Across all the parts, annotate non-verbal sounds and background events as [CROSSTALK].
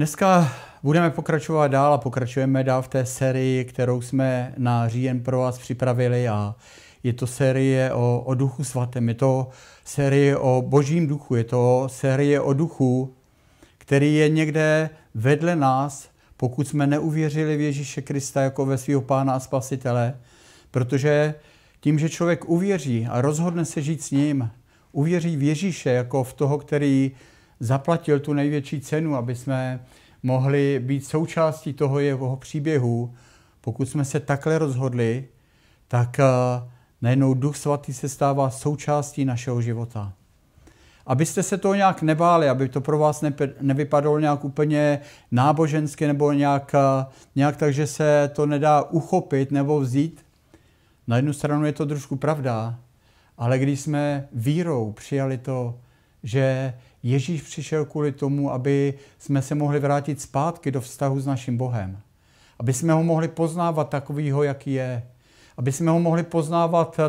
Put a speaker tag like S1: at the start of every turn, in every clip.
S1: Dneska budeme pokračovat dál a pokračujeme dál v té sérii, kterou jsme na říjen pro vás připravili a je to série o, o duchu svatém, je to série o božím duchu, je to série o duchu, který je někde vedle nás, pokud jsme neuvěřili v Ježíše Krista jako ve svého pána a spasitele, protože tím, že člověk uvěří a rozhodne se žít s ním, uvěří v Ježíše jako v toho, který zaplatil tu největší cenu, aby jsme mohli být součástí toho jeho příběhu, pokud jsme se takhle rozhodli, tak eh, najednou Duch Svatý se stává součástí našeho života. Abyste se toho nějak nebáli, aby to pro vás nevypadalo nějak úplně nábožensky nebo nějak, eh, nějak tak, že se to nedá uchopit nebo vzít. Na jednu stranu je to trošku pravda, ale když jsme vírou přijali to, že Ježíš přišel kvůli tomu, aby jsme se mohli vrátit zpátky do vztahu s naším Bohem. Aby jsme ho mohli poznávat takovýho, jaký je. Aby jsme ho mohli poznávat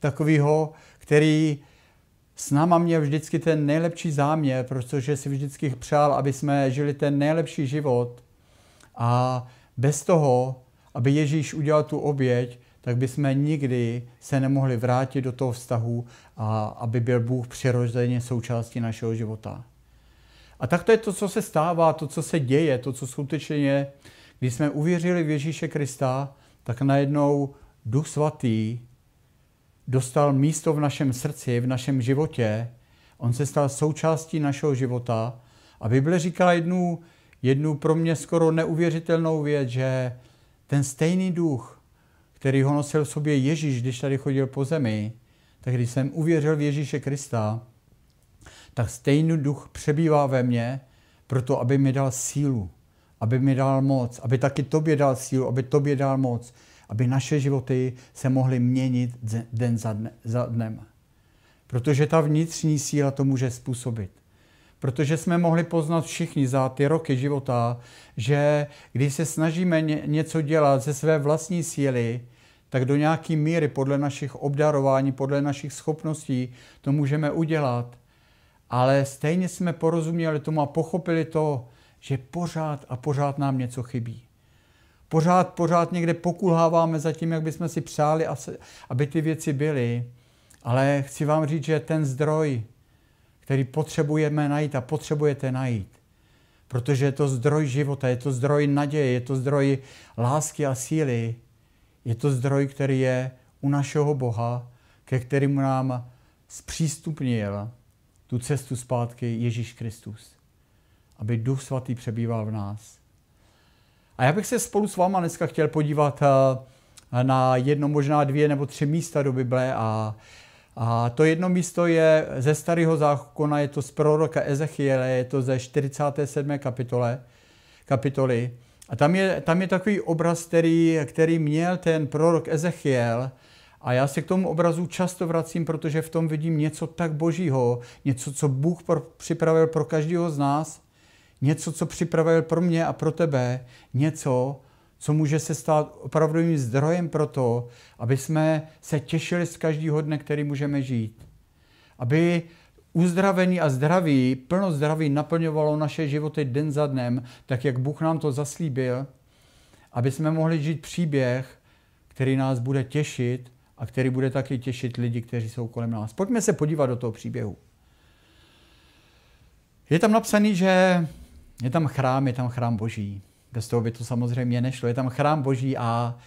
S1: takovýho, který s náma měl vždycky ten nejlepší záměr, protože si vždycky přál, aby jsme žili ten nejlepší život. A bez toho, aby Ježíš udělal tu oběť, tak bychom nikdy se nemohli vrátit do toho vztahu a aby byl Bůh přirozeně součástí našeho života. A tak to je to, co se stává, to, co se děje, to, co skutečně je. Když jsme uvěřili v Ježíše Krista, tak najednou Duch Svatý dostal místo v našem srdci, v našem životě. On se stal součástí našeho života. A Bible říká jednu, jednu pro mě skoro neuvěřitelnou věc, že ten stejný duch, který ho nosil v sobě Ježíš, když tady chodil po zemi, tak když jsem uvěřil v Ježíše Krista, tak stejný duch přebývá ve mně, proto aby mi dal sílu, aby mi dal moc, aby taky tobě dal sílu, aby tobě dal moc, aby naše životy se mohly měnit den za, dne, za dnem. Protože ta vnitřní síla to může způsobit. Protože jsme mohli poznat všichni za ty roky života, že když se snažíme něco dělat ze své vlastní síly, tak do nějaké míry podle našich obdarování, podle našich schopností to můžeme udělat. Ale stejně jsme porozuměli tomu a pochopili to, že pořád a pořád nám něco chybí. Pořád, pořád někde pokulháváme za tím, jak bychom si přáli, aby ty věci byly. Ale chci vám říct, že ten zdroj, který potřebujeme najít a potřebujete najít, protože je to zdroj života, je to zdroj naděje, je to zdroj lásky a síly, je to zdroj, který je u našeho Boha, ke kterému nám zpřístupnil tu cestu zpátky Ježíš Kristus. Aby Duch Svatý přebýval v nás. A já bych se spolu s váma dneska chtěl podívat eh, na jedno, možná dvě nebo tři místa do Bible a, a to jedno místo je ze starého zákona, je to z proroka Ezechiele, je to ze 47. kapitole, kapitoly. A tam je, tam je takový obraz, který, který měl ten prorok Ezechiel, a já se k tomu obrazu často vracím, protože v tom vidím něco tak božího, něco, co Bůh pro, připravil pro každého z nás, něco, co připravil pro mě a pro tebe, něco, co může se stát opravdovým zdrojem pro to, aby jsme se těšili z každého dne, který můžeme žít. Aby uzdravení a zdraví, plno zdraví naplňovalo naše životy den za dnem, tak jak Bůh nám to zaslíbil, aby jsme mohli žít příběh, který nás bude těšit a který bude taky těšit lidi, kteří jsou kolem nás. Pojďme se podívat do toho příběhu. Je tam napsaný, že je tam chrám, je tam chrám boží. Bez toho by to samozřejmě nešlo. Je tam chrám boží a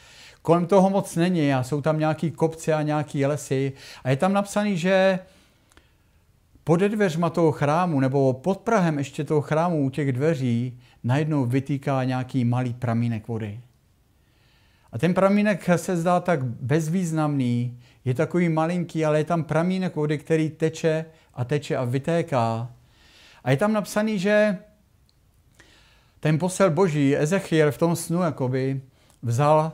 S1: kolem toho moc není a jsou tam nějaký kopce a nějaký lesy. A je tam napsaný, že pod dveřma toho chrámu nebo pod Prahem ještě toho chrámu u těch dveří najednou vytýká nějaký malý pramínek vody. A ten pramínek se zdá tak bezvýznamný, je takový malinký, ale je tam pramínek vody, který teče a teče a vytéká. A je tam napsaný, že ten posel boží, Ezechiel v tom snu jakoby vzal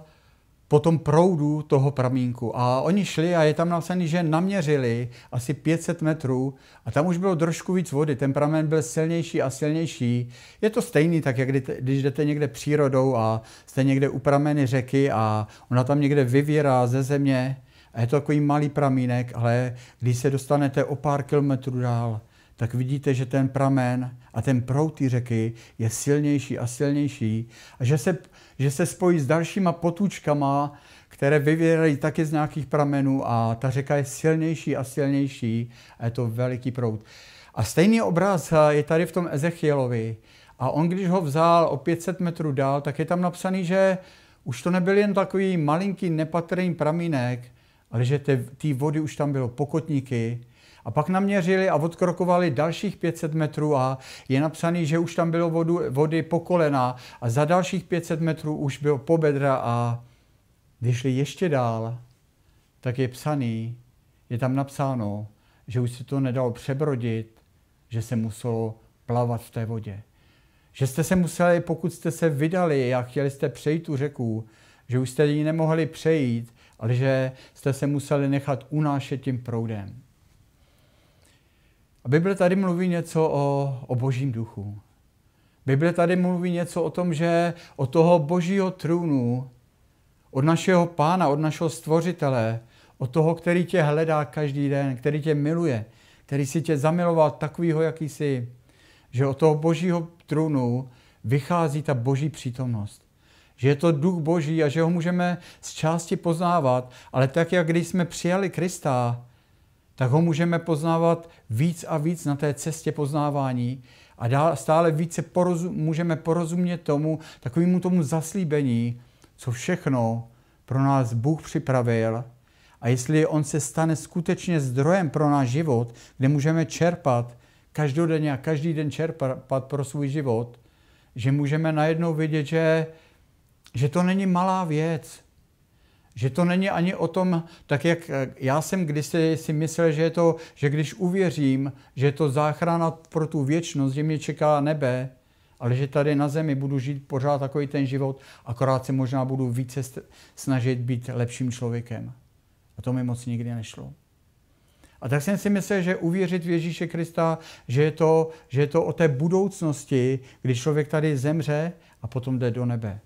S1: po tom proudu toho pramínku. A oni šli a je tam napsaný, že naměřili asi 500 metrů a tam už bylo trošku víc vody. Ten pramen byl silnější a silnější. Je to stejný, tak jak když jdete někde přírodou a jste někde u prameny řeky a ona tam někde vyvírá ze země a je to takový malý pramínek, ale když se dostanete o pár kilometrů dál, tak vidíte, že ten pramen a ten prout té řeky je silnější a silnější a že se, že se spojí s dalšíma potůčkama, které vyvěrají taky z nějakých pramenů a ta řeka je silnější a silnější a je to veliký prout. A stejný obraz je tady v tom Ezechielovi. A on, když ho vzal o 500 metrů dál, tak je tam napsaný, že už to nebyl jen takový malinký nepatrný pramínek, ale že ty vody už tam bylo pokotníky. A pak naměřili a odkrokovali dalších 500 metrů a je napsaný, že už tam bylo vodu, vody po kolena a za dalších 500 metrů už bylo po bedra a když šli ještě dál, tak je psaný, je tam napsáno, že už se to nedalo přebrodit, že se muselo plavat v té vodě. Že jste se museli, pokud jste se vydali a chtěli jste přejít tu řeku, že už jste ji nemohli přejít, ale že jste se museli nechat unášet tím proudem. A Bible tady mluví něco o, o božím duchu. Bible tady mluví něco o tom, že od toho božího trůnu, od našeho pána, od našeho stvořitele, od toho, který tě hledá každý den, který tě miluje, který si tě zamiloval takovýho, jaký jsi, že od toho božího trůnu vychází ta boží přítomnost. Že je to duch boží a že ho můžeme z části poznávat, ale tak, jak když jsme přijali Krista, tak ho můžeme poznávat víc a víc na té cestě poznávání a dál, stále více porozum, můžeme porozumět tomu, takovému tomu zaslíbení, co všechno pro nás Bůh připravil a jestli on se stane skutečně zdrojem pro náš život, kde můžeme čerpat každodenně a každý den čerpat pro svůj život, že můžeme najednou vidět, že, že to není malá věc, že to není ani o tom, tak jak já jsem kdysi si myslel, že je to, že když uvěřím, že je to záchrana pro tu věčnost, že mě čeká nebe, ale že tady na zemi budu žít pořád takový ten život, akorát se možná budu více snažit být lepším člověkem. A to mi moc nikdy nešlo. A tak jsem si myslel, že uvěřit v Ježíše Krista, že je, to, že je to o té budoucnosti, kdy člověk tady zemře a potom jde do nebe.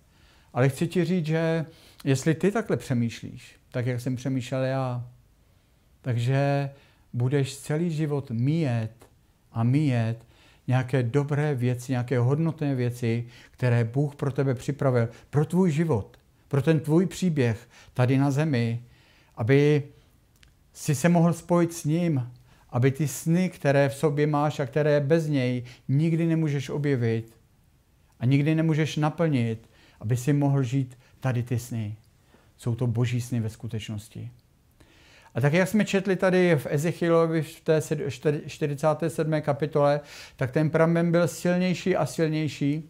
S1: Ale chci ti říct, že jestli ty takhle přemýšlíš, tak jak jsem přemýšlel já, takže budeš celý život míjet a míjet nějaké dobré věci, nějaké hodnotné věci, které Bůh pro tebe připravil, pro tvůj život, pro ten tvůj příběh tady na zemi, aby si se mohl spojit s ním, aby ty sny, které v sobě máš a které bez něj nikdy nemůžeš objevit a nikdy nemůžeš naplnit, aby si mohl žít tady ty sny. Jsou to boží sny ve skutečnosti. A tak jak jsme četli tady v Ezechielovi v té 47. kapitole, tak ten pramen byl silnější a silnější.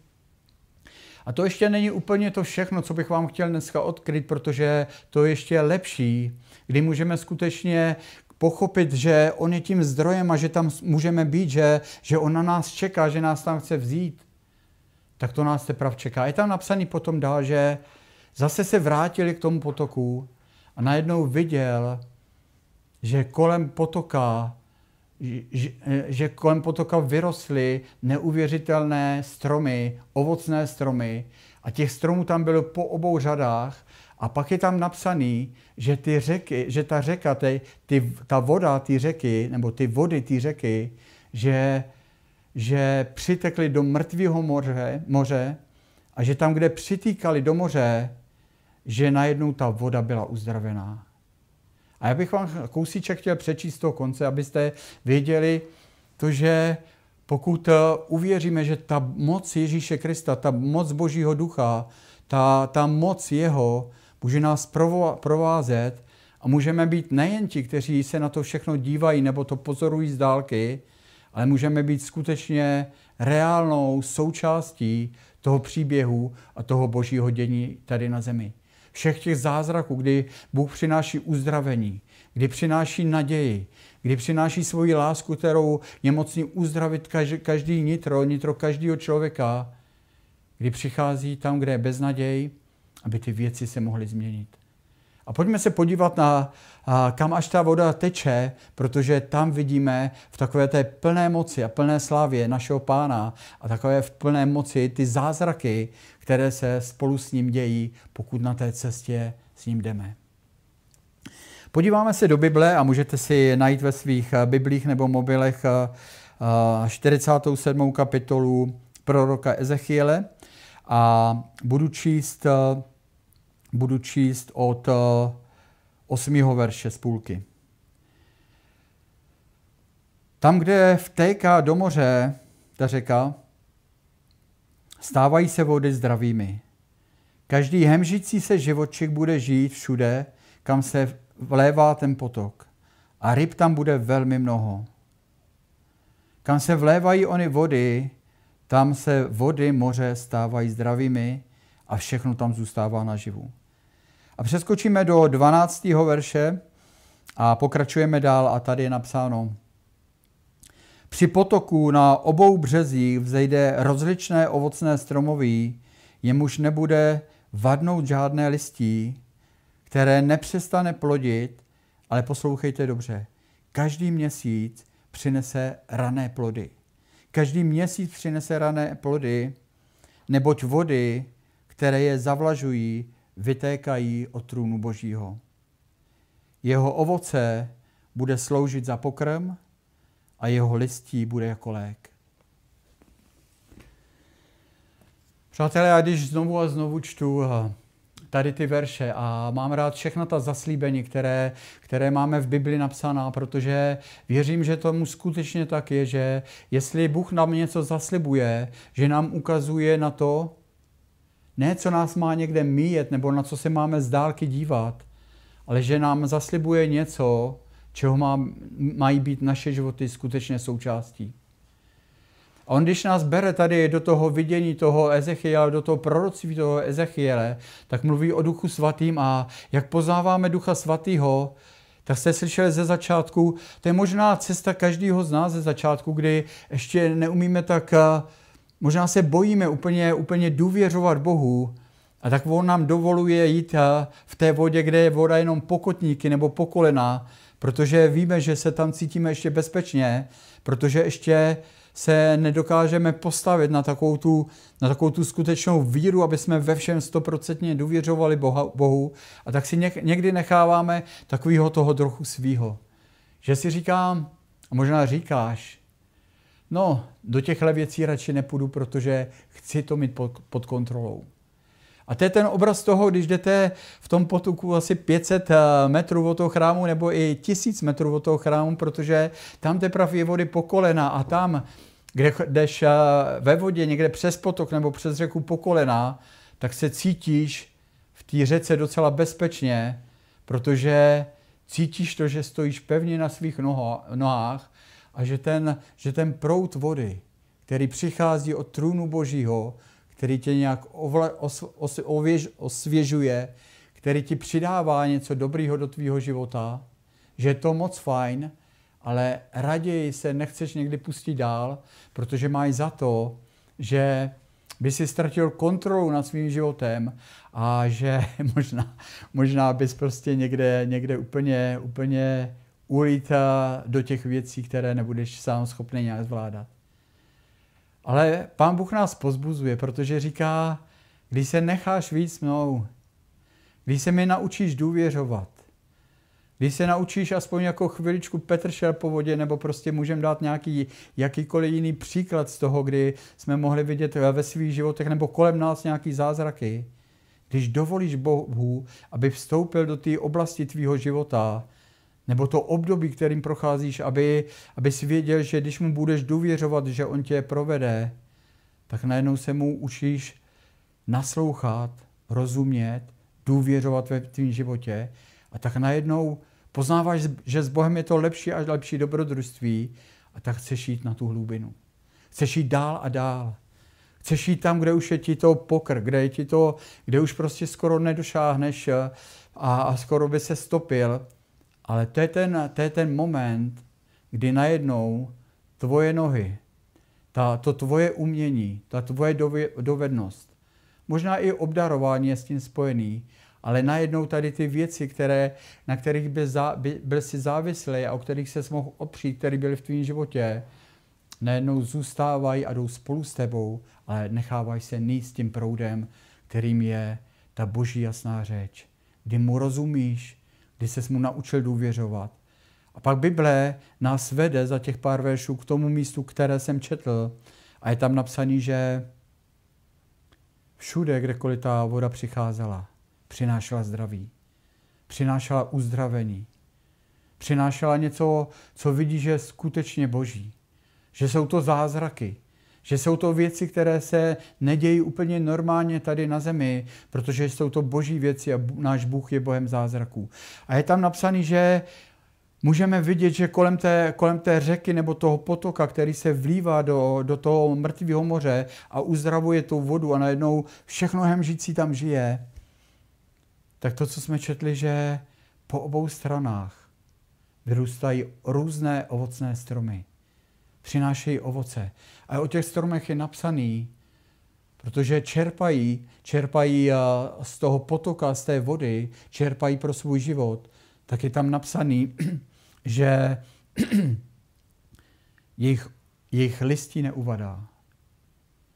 S1: A to ještě není úplně to všechno, co bych vám chtěl dneska odkryt, protože to ještě je lepší, kdy můžeme skutečně pochopit, že on je tím zdrojem a že tam můžeme být, že, že on na nás čeká, že nás tam chce vzít. Tak to nás teprve čeká. Je tam napsaný potom dál, že zase se vrátili k tomu potoku a najednou viděl, že kolem potoka že, že kolem potoka vyrostly neuvěřitelné stromy, ovocné stromy a těch stromů tam bylo po obou řadách a pak je tam napsaný, že, ty řeky, že ta řeka, ty, ty, ta voda ty řeky, nebo ty vody ty řeky, že, že přitekly do mrtvého moře, moře a že tam, kde přitýkali do moře, že najednou ta voda byla uzdravená. A já bych vám kousíček chtěl přečíst toho konce, abyste věděli to, že pokud eh, uvěříme, že ta moc Ježíše Krista, ta moc Božího ducha, ta, ta moc jeho může nás provázet a můžeme být nejen ti, kteří se na to všechno dívají nebo to pozorují z dálky, ale můžeme být skutečně reálnou součástí toho příběhu a toho božího dění tady na zemi všech těch zázraků, kdy Bůh přináší uzdravení, kdy přináší naději, kdy přináší svoji lásku, kterou je mocný uzdravit každý, nitro, nitro každého člověka, kdy přichází tam, kde je beznaděj, aby ty věci se mohly změnit. A pojďme se podívat na, kam až ta voda teče, protože tam vidíme v takové té plné moci a plné slávě našeho pána a takové v plné moci ty zázraky, které se spolu s ním dějí, pokud na té cestě s ním jdeme. Podíváme se do Bible a můžete si najít ve svých biblích nebo mobilech 47. kapitolu proroka Ezechiele a budu číst, budu číst od 8. verše z půlky. Tam, kde vtéká do moře ta řeka, stávají se vody zdravými. Každý hemžící se živočik bude žít všude, kam se vlévá ten potok. A ryb tam bude velmi mnoho. Kam se vlévají ony vody, tam se vody moře stávají zdravými a všechno tam zůstává naživu. A přeskočíme do 12. verše a pokračujeme dál a tady je napsáno. Při potoku na obou březích vzejde rozličné ovocné stromoví, jemuž nebude vadnout žádné listí, které nepřestane plodit, ale poslouchejte dobře, každý měsíc přinese rané plody. Každý měsíc přinese rané plody, neboť vody, které je zavlažují, vytékají od trůnu Božího. Jeho ovoce bude sloužit za pokrm a jeho listí bude jako lék. Přátelé, já když znovu a znovu čtu eh, tady ty verše a mám rád všechna ta zaslíbení, které, které máme v Bibli napsaná, protože věřím, že tomu skutečně tak je, že jestli Bůh nám něco zaslibuje, že nám ukazuje na to, ne co nás má někde míjet nebo na co se máme z dálky dívat, ale že nám zaslibuje něco, čeho má, mají být naše životy skutečně součástí. A on, když nás bere tady do toho vidění toho Ezechiela, do toho proroctví toho Ezechiele, tak mluví o duchu svatým a jak poznáváme ducha svatého, tak jste slyšeli ze začátku, to je možná cesta každého z nás ze začátku, kdy ještě neumíme tak, možná se bojíme úplně, úplně důvěřovat Bohu, a tak on nám dovoluje jít v té vodě, kde je voda jenom pokotníky nebo po kolena, protože víme, že se tam cítíme ještě bezpečně, protože ještě se nedokážeme postavit na takovou tu, na takovou tu skutečnou víru, aby jsme ve všem stoprocentně důvěřovali Boha, Bohu a tak si někdy necháváme takového toho trochu svýho. Že si říkám, a možná říkáš, no, do těchto věcí radši nepůjdu, protože chci to mít pod, pod kontrolou. A to je ten obraz toho, když jdete v tom potoku asi 500 eh, metrů od toho chrámu nebo i 1000 metrů od toho chrámu, protože tam teprve je vody po kolena a tam, kde jdeš eh, ve vodě někde přes potok nebo přes řeku po kolena, tak se cítíš v té řece docela bezpečně, protože cítíš to, že stojíš pevně na svých nohách a že ten, že ten prout vody, který přichází od trůnu Božího, který tě nějak ovle, os, os, ověž, osvěžuje, který ti přidává něco dobrýho do tvýho života, že je to moc fajn, ale raději se nechceš někdy pustit dál, protože máš za to, že by si ztratil kontrolu nad svým životem a že [LAUGHS] možná, možná bys prostě někde, někde úplně, úplně ulítá do těch věcí, které nebudeš sám schopný nějak zvládat. Ale pán Bůh nás pozbuzuje, protože říká, když se necháš víc mnou, když se mi naučíš důvěřovat, když se naučíš aspoň jako chviličku Petr šel po vodě, nebo prostě můžeme dát nějaký jakýkoliv jiný příklad z toho, kdy jsme mohli vidět ve svých životech nebo kolem nás nějaký zázraky, když dovolíš Bohu, aby vstoupil do té oblasti tvýho života, nebo to období, kterým procházíš, aby, aby si věděl, že když mu budeš důvěřovat, že on tě provede, tak najednou se mu učíš naslouchat, rozumět, důvěřovat ve tvém životě a tak najednou poznáváš, že s Bohem je to lepší a lepší dobrodružství a tak chceš jít na tu hlubinu. Chceš jít dál a dál. Chceš jít tam, kde už je ti to pokr, kde, je ti to, kde už prostě skoro nedošáhneš a, a skoro by se stopil ale to je ten, to je ten moment, kdy najednou tvoje nohy, ta, to tvoje umění, ta tvoje dovednost, možná i obdarování je s tím spojený, ale najednou tady ty věci, které, na kterých byl, zá, by, byl si závislý a o kterých se mohl opřít, které byly v tvém životě, najednou zůstávají a jdou spolu s tebou, ale nechávají se níst tím proudem, kterým je ta boží jasná řeč. Kdy mu rozumíš, kdy se mu naučil důvěřovat. A pak Bible nás vede za těch pár veršů k tomu místu, které jsem četl. A je tam napsaný, že všude, kdekoliv ta voda přicházela, přinášela zdraví, přinášela uzdravení, přinášela něco, co vidí, že je skutečně boží. Že jsou to zázraky, že jsou to věci, které se nedějí úplně normálně tady na zemi, protože jsou to boží věci a náš Bůh je Bohem zázraků. A je tam napsaný, že můžeme vidět, že kolem té, kolem té řeky nebo toho potoka, který se vlívá do, do toho mrtvého moře a uzdravuje tu vodu a najednou všechno hemžící tam žije, tak to, co jsme četli, že po obou stranách vyrůstají různé ovocné stromy. Přinášejí ovoce. A o těch stromech je napsaný, protože čerpají, čerpají z toho potoka, z té vody, čerpají pro svůj život, tak je tam napsaný, [CLEARS THROAT] že [CLEARS THROAT] jejich, jejich listí neuvadá,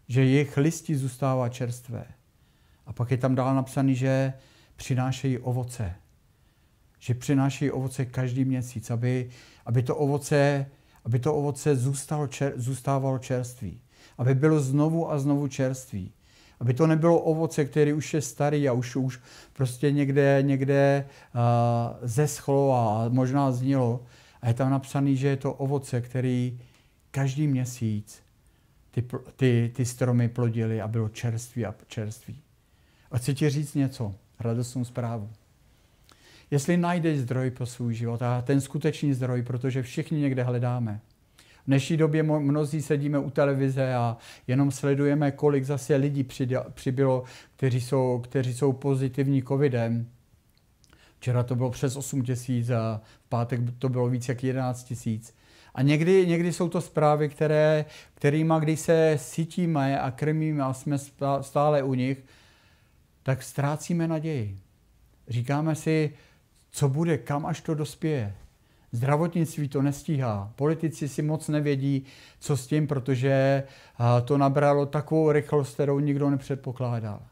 S1: že jejich listí zůstává čerstvé. A pak je tam dál napsaný, že přinášejí ovoce. Že přinášejí ovoce každý měsíc, aby, aby to ovoce, aby to ovoce zůstalo, čer, zůstávalo čerství. Aby bylo znovu a znovu čerství. Aby to nebylo ovoce, který už je starý a už, už prostě někde, někde uh, zeschlo a možná znilo. A je tam napsaný, že je to ovoce, který každý měsíc ty, ty, ty stromy plodily a bylo čerství a čerství. A chci ti říct něco, radostnou zprávu. Jestli najdeš zdroj pro svůj život, a ten skutečný zdroj, protože všichni někde hledáme, v dnešní době mnozí sedíme u televize a jenom sledujeme, kolik zase lidí přibylo, kteří jsou, kteří jsou pozitivní covidem. Včera to bylo přes 8 tisíc a v pátek to bylo více jak 11 tisíc. A někdy, někdy jsou to zprávy, které, kterýma, když se sítíme a krmíme a jsme stále u nich, tak ztrácíme naději. Říkáme si, co bude, kam až to dospěje. Zdravotnictví to nestíhá. Politici si moc nevědí, co s tím, protože to nabralo takovou rychlost, kterou nikdo nepředpokládal.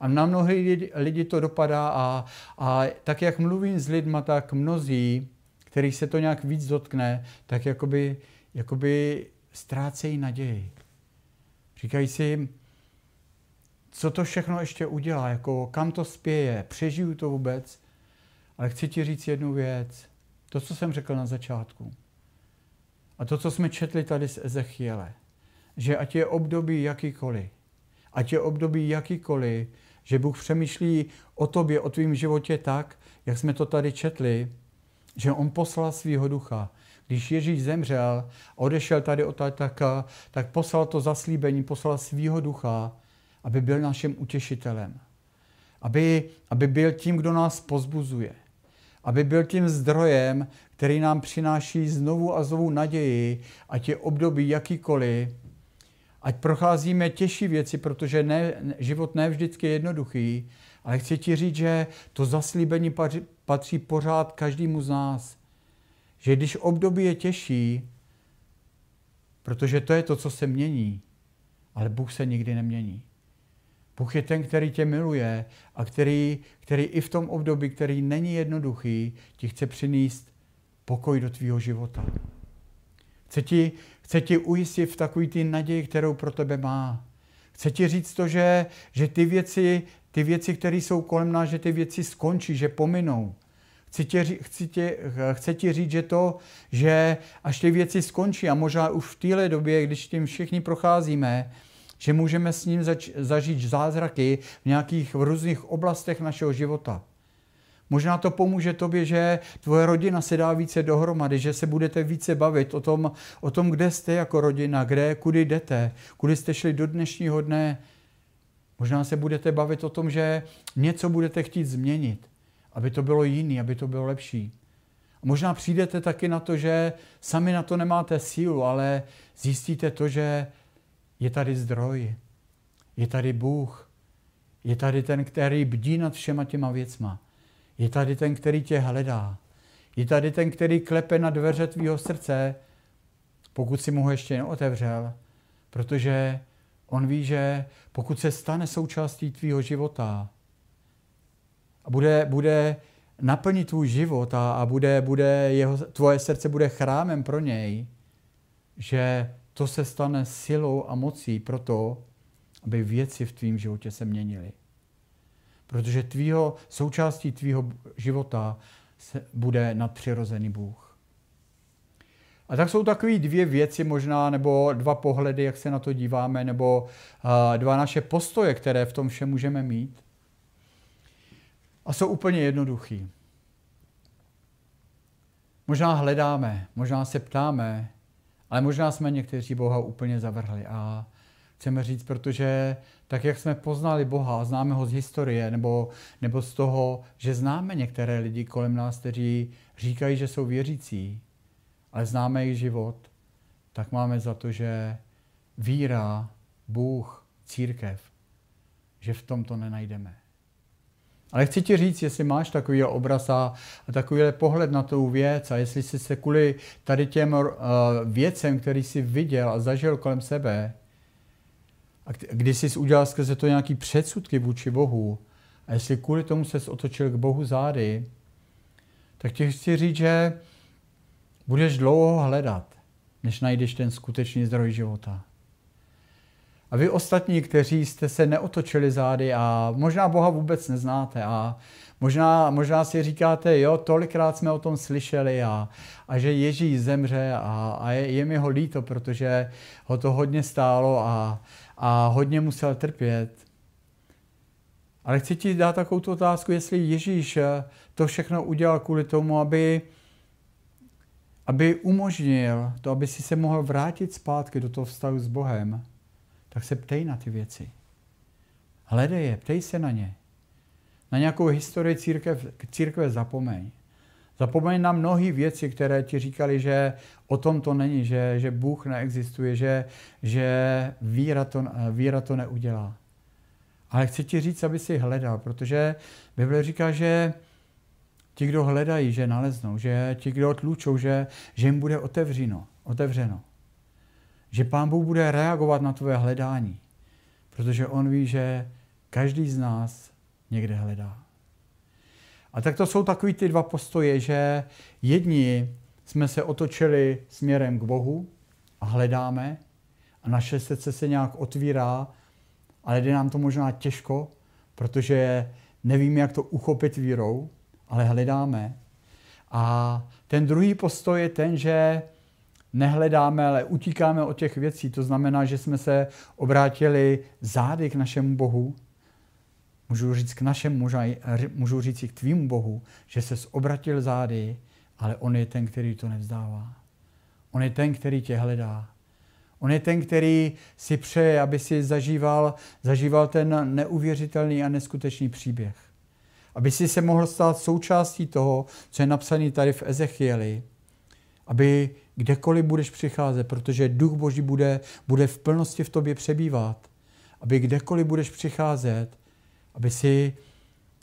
S1: A na mnohé lidi, to dopadá a, a tak, jak mluvím s lidma, tak mnozí, kterých se to nějak víc dotkne, tak jakoby, jakoby ztrácejí naději. Říkají si, co to všechno ještě udělá, jako kam to spěje, přežiju to vůbec. Ale chci ti říct jednu věc. To, co jsem řekl na začátku. A to, co jsme četli tady z Ezechiele. Že ať je období jakýkoliv, ať je období jakýkoliv, že Bůh přemýšlí o tobě, o tvém životě tak, jak jsme to tady četli, že On poslal svého ducha. Když Ježíš zemřel odešel tady od tak, tak poslal to zaslíbení, poslal svého ducha, aby byl naším utěšitelem. Aby, aby byl tím, kdo nás pozbuzuje aby byl tím zdrojem, který nám přináší znovu a znovu naději, ať je období jakýkoliv, ať procházíme těžší věci, protože ne, život ne vždycky je jednoduchý, ale chci ti říct, že to zaslíbení patří, pořád každému z nás. Že když období je těžší, protože to je to, co se mění, ale Bůh se nikdy nemění. Bůh je ten, který tě miluje a který, který i v tom období, který není jednoduchý, ti chce přinést pokoj do tvýho života. Chce ti, chce ti ujistit v takový ty naději, kterou pro tebe má. Chce ti říct to, že, že ty věci, ty věci, které jsou kolem nás, že ty věci skončí, že pominou. Chci tě, chci tě, chce ti říct, že to, že až ty věci skončí a možná už v téhle době, když tím všichni procházíme, že můžeme s ním zač- zažít zázraky v nějakých v různých oblastech našeho života. Možná to pomůže tobě, že tvoje rodina se dá více dohromady, že se budete více bavit o tom, o tom kde jste jako rodina, kde, kudy jdete, kudy jste šli do dnešního dne. Možná se budete bavit o tom, že něco budete chtít změnit, aby to bylo jiný, aby to bylo lepší. A možná přijdete taky na to, že sami na to nemáte sílu, ale zjistíte to, že je tady zdroj, je tady Bůh, je tady ten, který bdí nad všema těma věcma. Je tady ten, který tě hledá. Je tady ten, který klepe na dveře tvýho srdce, pokud si mu ho ještě neotevřel, protože on ví, že pokud se stane součástí tvýho života a bude, bude naplní tvůj život a, a bude, bude jeho, tvoje srdce bude chrámem pro něj, že to se stane silou a mocí pro to, aby věci v tvém životě se měnily. Protože tvýho, součástí tvýho života se, bude nadpřirozený Bůh. A tak jsou takové dvě věci možná, nebo dva pohledy, jak se na to díváme, nebo dva naše postoje, které v tom vše můžeme mít. A jsou úplně jednoduchý. Možná hledáme, možná se ptáme, ale možná jsme někteří Boha úplně zavrhli. A chceme říct, protože tak, jak jsme poznali Boha, známe ho z historie, nebo, nebo z toho, že známe některé lidi kolem nás, kteří říkají, že jsou věřící, ale známe jejich život, tak máme za to, že víra, Bůh, církev, že v tom to nenajdeme. Ale chci ti říct, jestli máš takový obraz a, takový pohled na tu věc a jestli jsi se kvůli tady těm uh, věcem, který jsi viděl a zažil kolem sebe, a když jsi udělal skrze to nějaký předsudky vůči Bohu, a jestli kvůli tomu se otočil k Bohu zády, tak ti chci říct, že budeš dlouho hledat, než najdeš ten skutečný zdroj života. A vy ostatní, kteří jste se neotočili zády a možná Boha vůbec neznáte a možná, možná si říkáte, jo, tolikrát jsme o tom slyšeli a, a že Ježíš zemře a, a je, je mi ho líto, protože ho to hodně stálo a, a hodně musel trpět. Ale chci ti dát takovou tu otázku, jestli Ježíš to všechno udělal kvůli tomu, aby, aby umožnil to, aby si se mohl vrátit zpátky do toho vztahu s Bohem tak se ptej na ty věci. Hledej je, ptej se na ně. Na nějakou historii církev, církve zapomeň. Zapomeň na mnohé věci, které ti říkali, že o tom to není, že, že Bůh neexistuje, že, že víra, to, víra to neudělá. Ale chci ti říct, aby si hledal, protože Bible říká, že ti, kdo hledají, že naleznou, že ti, kdo tlučou, že, že jim bude otevřeno. otevřeno že Pán Bůh bude reagovat na tvoje hledání, protože On ví, že každý z nás někde hledá. A tak to jsou takový ty dva postoje, že jedni jsme se otočili směrem k Bohu a hledáme a naše srdce se nějak otvírá, ale jde nám to možná těžko, protože nevíme, jak to uchopit vírou, ale hledáme. A ten druhý postoj je ten, že nehledáme, ale utíkáme od těch věcí. To znamená, že jsme se obrátili zády k našemu Bohu. Můžu říct k našemu, můžu říct i k tvýmu Bohu, že se obratil zády, ale On je ten, který to nevzdává. On je ten, který tě hledá. On je ten, který si přeje, aby si zažíval, zažíval ten neuvěřitelný a neskutečný příběh. Aby si se mohl stát součástí toho, co je napsané tady v Ezechieli. Aby kdekoliv budeš přicházet, protože Duch Boží bude, bude v plnosti v tobě přebývat. Aby kdekoliv budeš přicházet, aby si,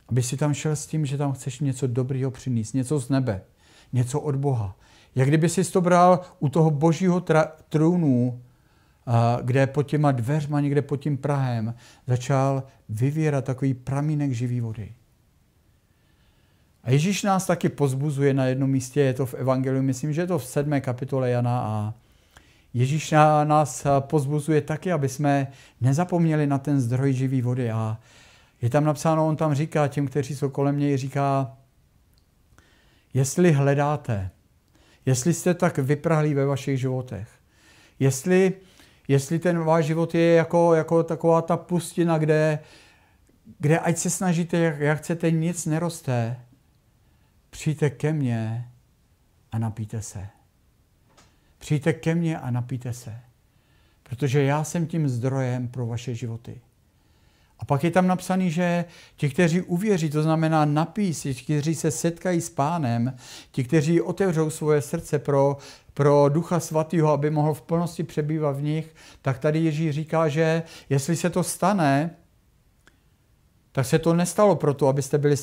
S1: aby si tam šel s tím, že tam chceš něco dobrého přinést, něco z nebe, něco od Boha. Jak kdyby si to bral u toho božího tra- trůnu, kde pod těma dveřma, někde pod tím Prahem, začal vyvírat takový pramínek živý vody. A Ježíš nás taky pozbuzuje na jednom místě, je to v Evangeliu, myslím, že je to v sedmé kapitole Jana a Ježíš nás pozbuzuje taky, aby jsme nezapomněli na ten zdroj živý vody. A je tam napsáno, on tam říká těm, kteří jsou kolem něj, říká, jestli hledáte, jestli jste tak vyprahlí ve vašich životech, jestli, jestli ten váš život je jako, jako taková ta pustina, kde, kde ať se snažíte, jak, jak chcete, nic neroste, Přijďte ke mně a napijte se. Přijďte ke mně a napijte se. Protože já jsem tím zdrojem pro vaše životy. A pak je tam napsaný, že ti, kteří uvěří, to znamená napíjí si, ti, kteří se setkají s pánem, ti, kteří otevřou svoje srdce pro, pro Ducha Svatého, aby mohl v plnosti přebývat v nich, tak tady Ježíš říká, že jestli se to stane, tak se to nestalo proto, abyste byli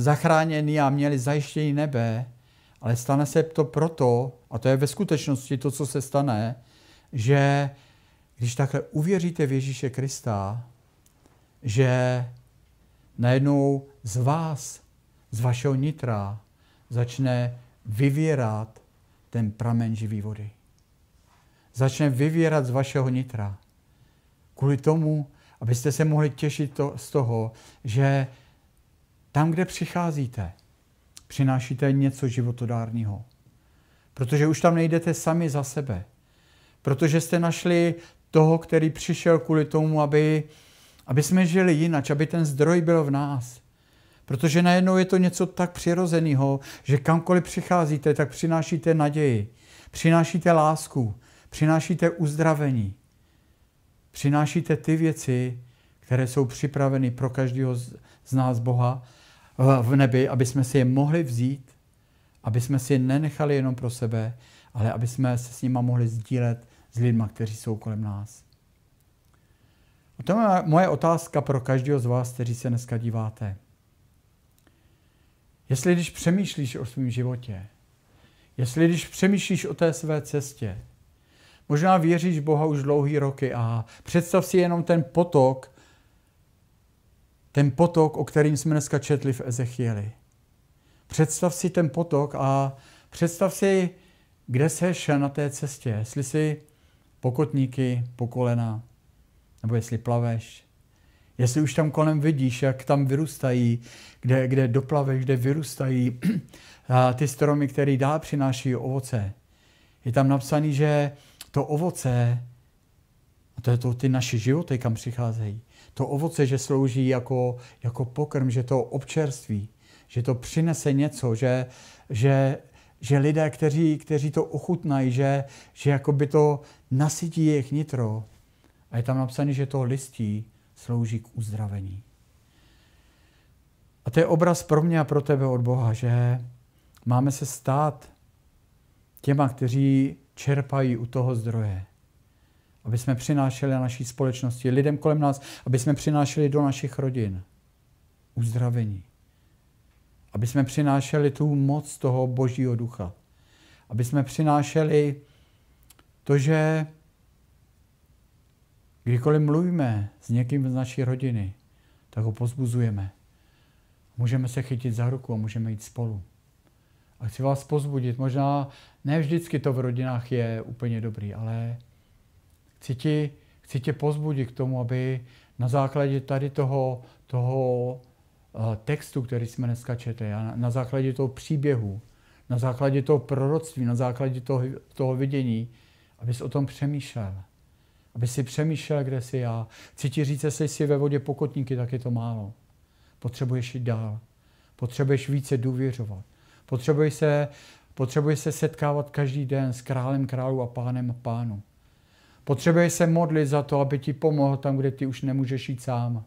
S1: zachráněni a měli zajištění nebe, ale stane se to proto, a to je ve skutečnosti to, co se stane, že když takhle uvěříte v Ježíše Krista, že najednou z vás z vašeho nitra začne vyvěrat ten pramen živý vody. Začne vyvěrat z vašeho nitra. Kvůli tomu, abyste se mohli těšit to, z toho, že tam, kde přicházíte, přinášíte něco životodárného. Protože už tam nejdete sami za sebe. Protože jste našli toho, který přišel kvůli tomu, aby, aby jsme žili jinak, aby ten zdroj byl v nás. Protože najednou je to něco tak přirozeného, že kamkoliv přicházíte, tak přinášíte naději, přinášíte lásku, přinášíte uzdravení, přinášíte ty věci, které jsou připraveny pro každého z nás Boha v nebi, aby jsme si je mohli vzít, aby jsme si je nenechali jenom pro sebe, ale aby jsme se s nima mohli sdílet s lidmi, kteří jsou kolem nás. A to je moje otázka pro každého z vás, kteří se dneska díváte. Jestli když přemýšlíš o svém životě, jestli když přemýšlíš o té své cestě, možná věříš Boha už dlouhý roky a představ si jenom ten potok, ten potok, o kterým jsme dneska četli v Ezechieli. Představ si ten potok a představ si, kde seš na té cestě. Jestli si pokotníky po kolena, nebo jestli plaveš, jestli už tam kolem vidíš, jak tam vyrůstají, kde, kde doplaveš, kde vyrůstají [CLEARS THROAT] ty stromy, které dál přináší ovoce. Je tam napsané, že to ovoce, a to je to ty naše životy, kam přicházejí, to ovoce, že slouží jako, jako pokrm, že to občerství, že to přinese něco, že, že, že lidé, kteří, kteří to ochutnají, že, že jako by to nasytí jejich nitro. A je tam napsané, že to listí slouží k uzdravení. A to je obraz pro mě a pro tebe od Boha, že máme se stát těma, kteří čerpají u toho zdroje. Aby jsme přinášeli na naší společnosti, lidem kolem nás, aby jsme přinášeli do našich rodin uzdravení. Aby jsme přinášeli tu moc toho božího ducha. Aby jsme přinášeli to, že kdykoliv mluvíme s někým z naší rodiny, tak ho pozbuzujeme. Můžeme se chytit za ruku a můžeme jít spolu. A chci vás pozbudit, možná ne vždycky to v rodinách je úplně dobrý, ale chci, ti, chci tě pozbudit k tomu, aby na základě tady toho, toho eh, textu, který jsme dneska četli, a na základě toho příběhu, na základě toho proroctví, na základě toho, toho vidění, abys o tom přemýšlel. Aby si přemýšlel, kde jsi já. Chci ti říct, jestli jsi ve vodě pokotníky, tak je to málo. Potřebuješ jít dál. Potřebuješ více důvěřovat. Potřebuješ se, potřebuješ se setkávat každý den s králem králu a pánem a pánu. Potřebuješ se modlit za to, aby ti pomohl tam, kde ty už nemůžeš jít sám.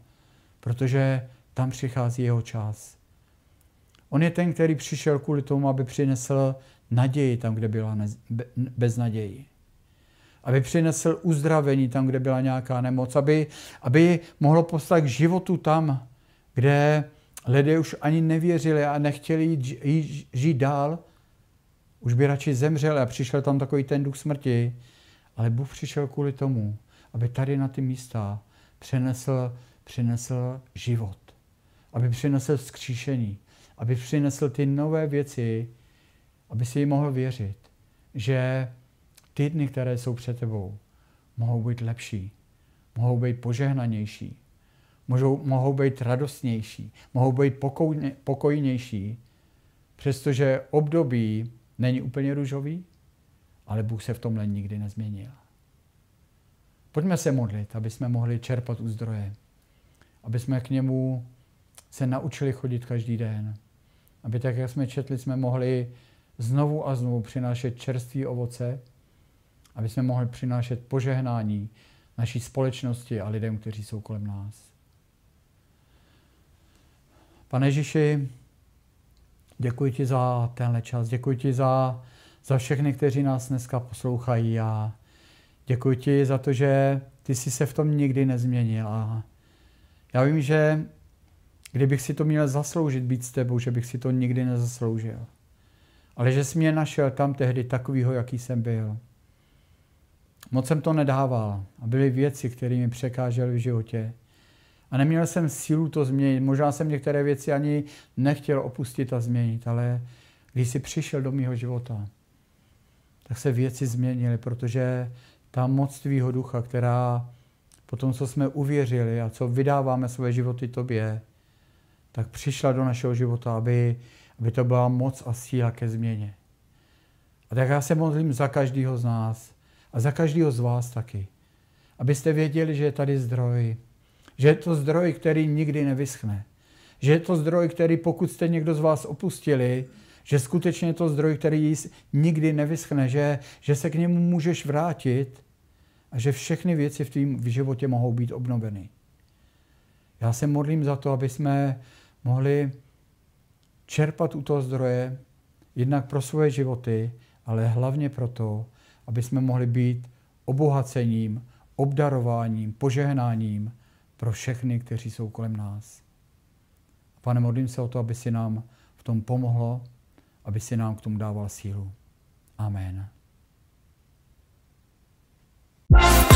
S1: Protože tam přichází jeho čas. On je ten, který přišel kvůli tomu, aby přinesl naději tam, kde byla bez naději. Aby přinesl uzdravení tam, kde byla nějaká nemoc. Aby, aby mohlo poslat k životu tam, kde lidé už ani nevěřili a nechtěli jít, jít, žít dál. Už by radši zemřeli a přišel tam takový ten duch smrti. Ale Bůh přišel kvůli tomu, aby tady na ty místa přinesl, přinesl život. Aby přinesl vzkříšení aby přinesl ty nové věci, aby si mohl věřit, že ty dny, které jsou před tebou, mohou být lepší, mohou být požehnanější, mohou, mohou být radostnější, mohou být pokojně, pokojnější, přestože období není úplně růžový, ale Bůh se v tomhle nikdy nezměnil. Pojďme se modlit, aby jsme mohli čerpat u zdroje, aby jsme k němu se naučili chodit každý den, aby tak, jak jsme četli, jsme mohli znovu a znovu přinášet čerstvé ovoce, aby jsme mohli přinášet požehnání naší společnosti a lidem, kteří jsou kolem nás. Pane Ježíši, děkuji ti za tenhle čas, děkuji ti za, za všechny, kteří nás dneska poslouchají a děkuji ti za to, že ty jsi se v tom nikdy nezměnil. A já vím, že Kdybych si to měl zasloužit být s tebou, že bych si to nikdy nezasloužil. Ale že jsi mě našel tam tehdy takovýho, jaký jsem byl. Moc jsem to nedával a byly věci, které mi překážely v životě. A neměl jsem sílu to změnit. Možná jsem některé věci ani nechtěl opustit a změnit, ale když jsi přišel do mého života, tak se věci změnily, protože ta moc tvýho ducha, která po tom, co jsme uvěřili a co vydáváme své životy tobě, tak přišla do našeho života, aby, aby to byla moc a síla ke změně. A tak já se modlím za každého z nás a za každého z vás taky. Abyste věděli, že je tady zdroj. Že je to zdroj, který nikdy nevyschne. Že je to zdroj, který pokud jste někdo z vás opustili, že skutečně je to zdroj, který nikdy nevyschne, že, že se k němu můžeš vrátit a že všechny věci v tvém životě mohou být obnoveny. Já se modlím za to, aby jsme mohli čerpat u toho zdroje, jednak pro svoje životy, ale hlavně proto, aby jsme mohli být obohacením, obdarováním, požehnáním pro všechny, kteří jsou kolem nás. Pane, modlím se o to, aby si nám v tom pomohlo, aby si nám k tomu dával sílu. Amen. thank you